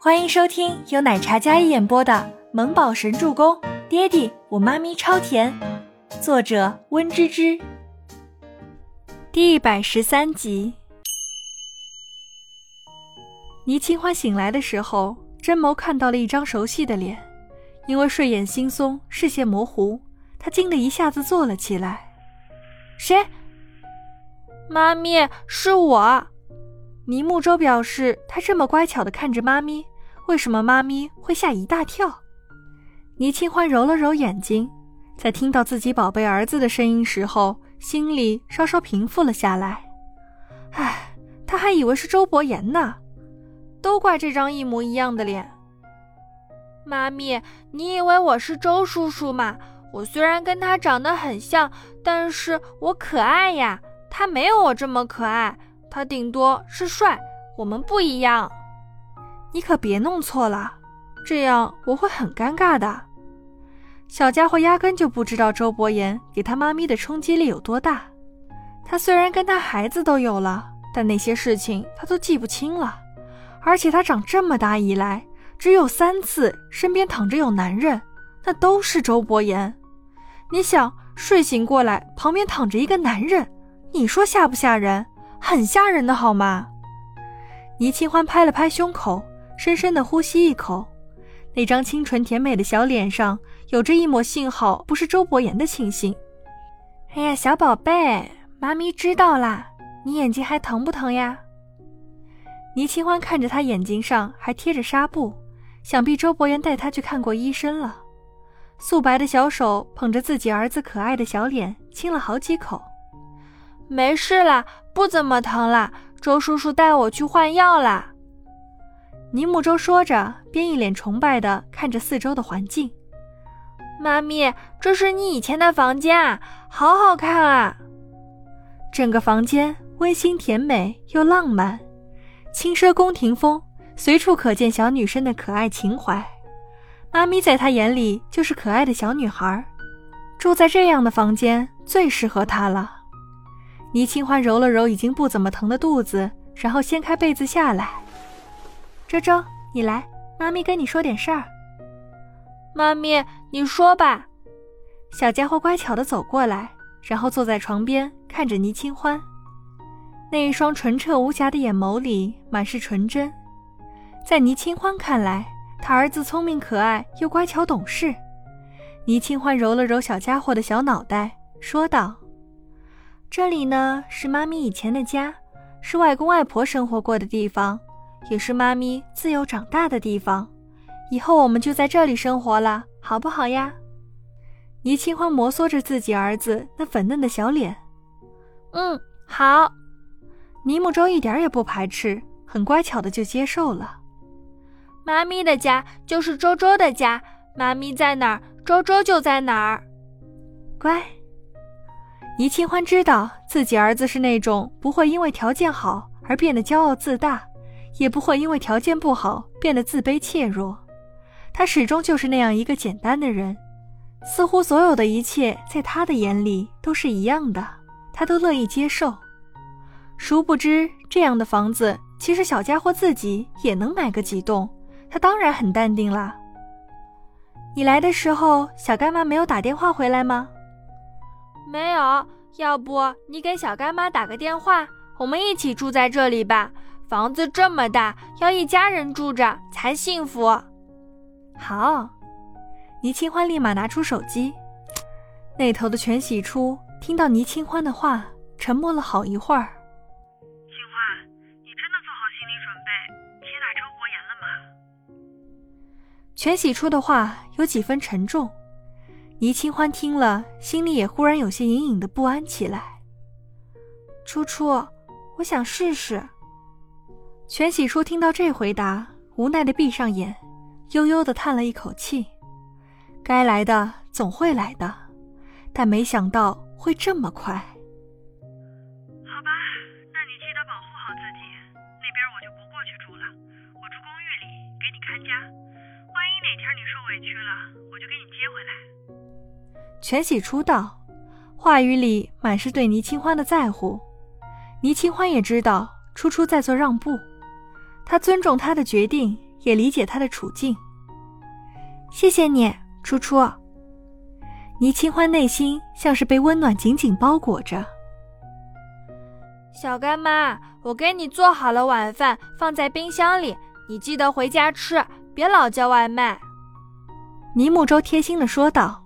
欢迎收听由奶茶一演播的《萌宝神助攻》，爹地我妈咪超甜，作者温芝芝。第一百十三集。倪清欢醒来的时候，真眸看到了一张熟悉的脸，因为睡眼惺忪，视线模糊，她惊得一下子坐了起来。谁？妈咪，是我。倪木舟表示，他这么乖巧的看着妈咪，为什么妈咪会吓一大跳？倪清欢揉了揉眼睛，在听到自己宝贝儿子的声音时候，心里稍稍平复了下来。唉，他还以为是周伯言呢，都怪这张一模一样的脸。妈咪，你以为我是周叔叔吗？我虽然跟他长得很像，但是我可爱呀，他没有我这么可爱。他顶多是帅，我们不一样。你可别弄错了，这样我会很尴尬的。小家伙压根就不知道周伯言给他妈咪的冲击力有多大。他虽然跟他孩子都有了，但那些事情他都记不清了。而且他长这么大以来，只有三次身边躺着有男人，那都是周伯言。你想，睡醒过来旁边躺着一个男人，你说吓不吓人？很吓人的好吗？倪清欢拍了拍胸口，深深的呼吸一口，那张清纯甜美的小脸上有着一抹幸好不是周伯言的庆幸。哎呀，小宝贝，妈咪知道啦，你眼睛还疼不疼呀？倪清欢看着他眼睛上还贴着纱布，想必周伯言带他去看过医生了。素白的小手捧着自己儿子可爱的小脸，亲了好几口。没事啦，不怎么疼啦。周叔叔带我去换药啦。倪木舟说着，便一脸崇拜地看着四周的环境。妈咪，这是你以前的房间啊，好好看啊！整个房间温馨甜美又浪漫，轻奢宫廷风，随处可见小女生的可爱情怀。妈咪在她眼里就是可爱的小女孩，住在这样的房间最适合她了。倪清欢揉了揉已经不怎么疼的肚子，然后掀开被子下来。周周，你来，妈咪跟你说点事儿。妈咪，你说吧。小家伙乖巧的走过来，然后坐在床边，看着倪清欢。那一双纯澈无瑕的眼眸里满是纯真。在倪清欢看来，他儿子聪明可爱又乖巧懂事。倪清欢揉了揉小家伙的小脑袋，说道。这里呢是妈咪以前的家，是外公外婆生活过的地方，也是妈咪自幼长大的地方。以后我们就在这里生活了，好不好呀？倪清欢摩挲着自己儿子那粉嫩的小脸，嗯，好。倪木舟一点也不排斥，很乖巧的就接受了。妈咪的家就是周周的家，妈咪在哪儿，周周就在哪儿。乖。倪清欢知道自己儿子是那种不会因为条件好而变得骄傲自大，也不会因为条件不好变得自卑怯弱。他始终就是那样一个简单的人，似乎所有的一切在他的眼里都是一样的，他都乐意接受。殊不知，这样的房子其实小家伙自己也能买个几栋，他当然很淡定啦。你来的时候，小干妈没有打电话回来吗？没有，要不你给小干妈打个电话，我们一起住在这里吧。房子这么大，要一家人住着才幸福。好，倪清欢立马拿出手机。那头的全喜初听到倪清欢的话，沉默了好一会儿。清欢，你真的做好心理准备接纳周伯言了吗？全喜初的话有几分沉重。倪清欢听了，心里也忽然有些隐隐的不安起来。初初，我想试试。全喜初听到这回答，无奈的闭上眼，悠悠的叹了一口气。该来的总会来的，但没想到会这么快。好吧，那你记得保护好自己。那边我就不过去住了，我住公寓里给你看家。万一哪天你受委屈了，我就给你接回来。全喜出道，话语里满是对倪清欢的在乎。倪清欢也知道初初在做让步，他尊重他的决定，也理解他的处境。谢谢你，初初。倪清欢内心像是被温暖紧紧包裹着。小干妈，我给你做好了晚饭，放在冰箱里，你记得回家吃，别老叫外卖。倪木舟贴心的说道。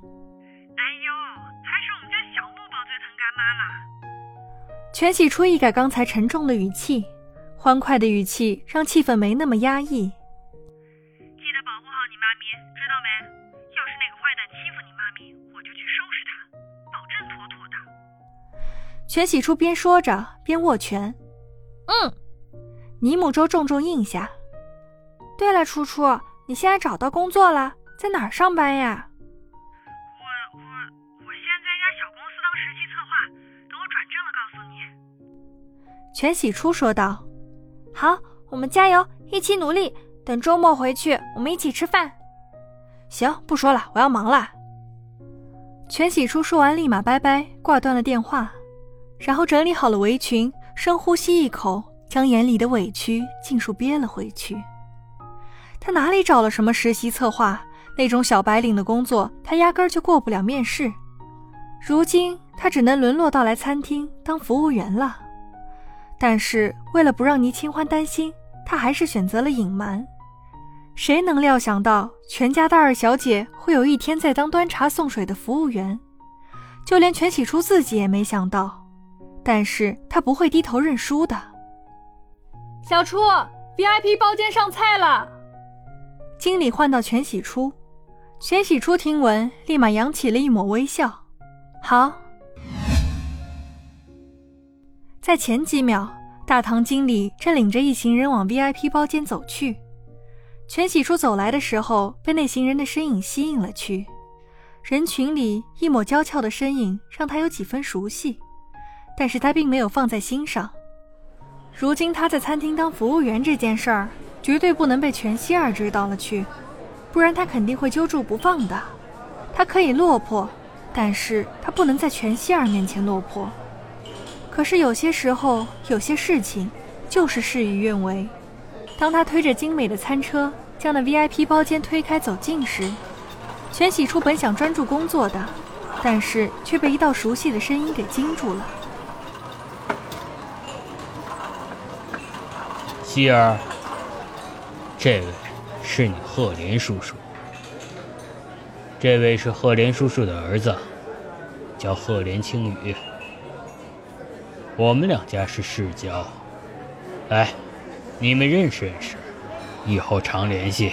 全喜初一改刚才沉重的语气，欢快的语气让气氛没那么压抑。记得保护好你妈咪，知道没？要是那个坏蛋欺负你妈咪，我就去收拾他，保证妥妥的全喜初边说着边握拳，嗯，尼木舟重重应下。对了，初初，你现在找到工作了，在哪儿上班呀？全喜初说道：“好，我们加油，一起努力。等周末回去，我们一起吃饭。”行，不说了，我要忙了。全喜初说完，立马拜拜，挂断了电话。然后整理好了围裙，深呼吸一口，将眼里的委屈尽数憋了回去。他哪里找了什么实习策划那种小白领的工作？他压根儿就过不了面试。如今他只能沦落到来餐厅当服务员了。但是为了不让倪清欢担心，他还是选择了隐瞒。谁能料想到全家大二小姐会有一天在当端茶送水的服务员？就连全喜初自己也没想到。但是他不会低头认输的。小初，VIP 包间上菜了。经理唤到全喜初，全喜初听闻，立马扬起了一抹微笑。好。在前几秒，大堂经理正领着一行人往 VIP 包间走去。全喜初走来的时候，被那行人的身影吸引了去。人群里一抹娇俏的身影，让他有几分熟悉。但是他并没有放在心上。如今他在餐厅当服务员这件事儿，绝对不能被全希儿知道了去，不然他肯定会揪住不放的。他可以落魄，但是他不能在全希儿面前落魄。可是有些时候，有些事情就是事与愿违。当他推着精美的餐车将那 VIP 包间推开走近时，全喜初本想专注工作的，但是却被一道熟悉的声音给惊住了。希儿，这位是你赫连叔叔。这位是赫连叔叔的儿子，叫赫连青羽。我们两家是世交，来，你们认识认识，以后常联系。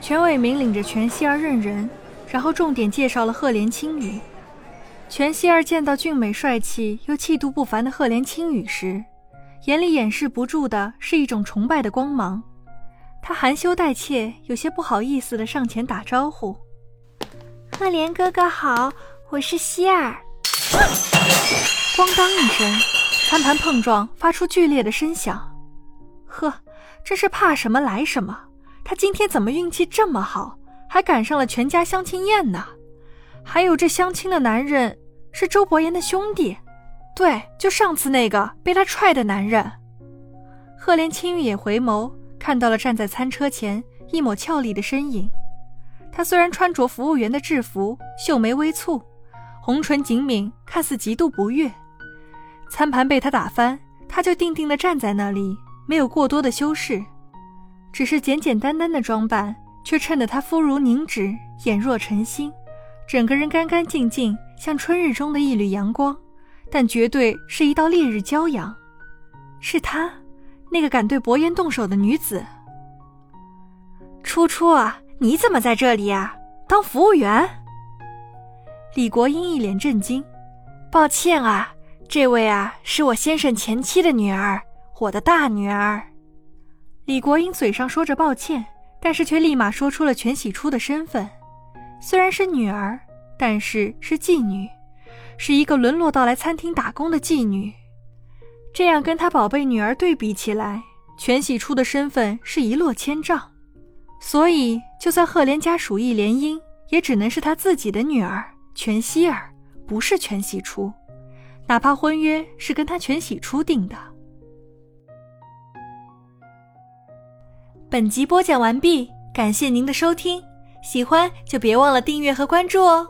全伟明领着全希儿认人，然后重点介绍了赫连青羽。全希儿见到俊美帅气又气度不凡的赫连青羽时，眼里掩饰不住的是一种崇拜的光芒，他含羞带怯，有些不好意思的上前打招呼：“赫连哥哥好，我是希儿。”咣当一声，餐盘碰撞，发出剧烈的声响。呵，真是怕什么来什么。他今天怎么运气这么好，还赶上了全家相亲宴呢？还有这相亲的男人是周伯言的兄弟。对，就上次那个被他踹的男人。赫连青玉也回眸，看到了站在餐车前一抹俏丽的身影。他虽然穿着服务员的制服，秀眉微蹙，红唇紧抿，看似极度不悦。餐盘被他打翻，他就定定地站在那里，没有过多的修饰，只是简简单单的装扮，却衬得他肤如凝脂，眼若晨星，整个人干干净净，像春日中的一缕阳光。但绝对是一道烈日骄阳，是她，那个敢对伯言动手的女子。初初啊，你怎么在这里呀？当服务员？李国英一脸震惊。抱歉啊，这位啊是我先生前妻的女儿，我的大女儿。李国英嘴上说着抱歉，但是却立马说出了全喜初的身份，虽然是女儿，但是是妓女。是一个沦落到来餐厅打工的妓女，这样跟她宝贝女儿对比起来，全喜初的身份是一落千丈。所以，就算赫连家属意联姻，也只能是他自己的女儿全希儿，不是全喜初。哪怕婚约是跟他全喜初定的。本集播讲完毕，感谢您的收听，喜欢就别忘了订阅和关注哦。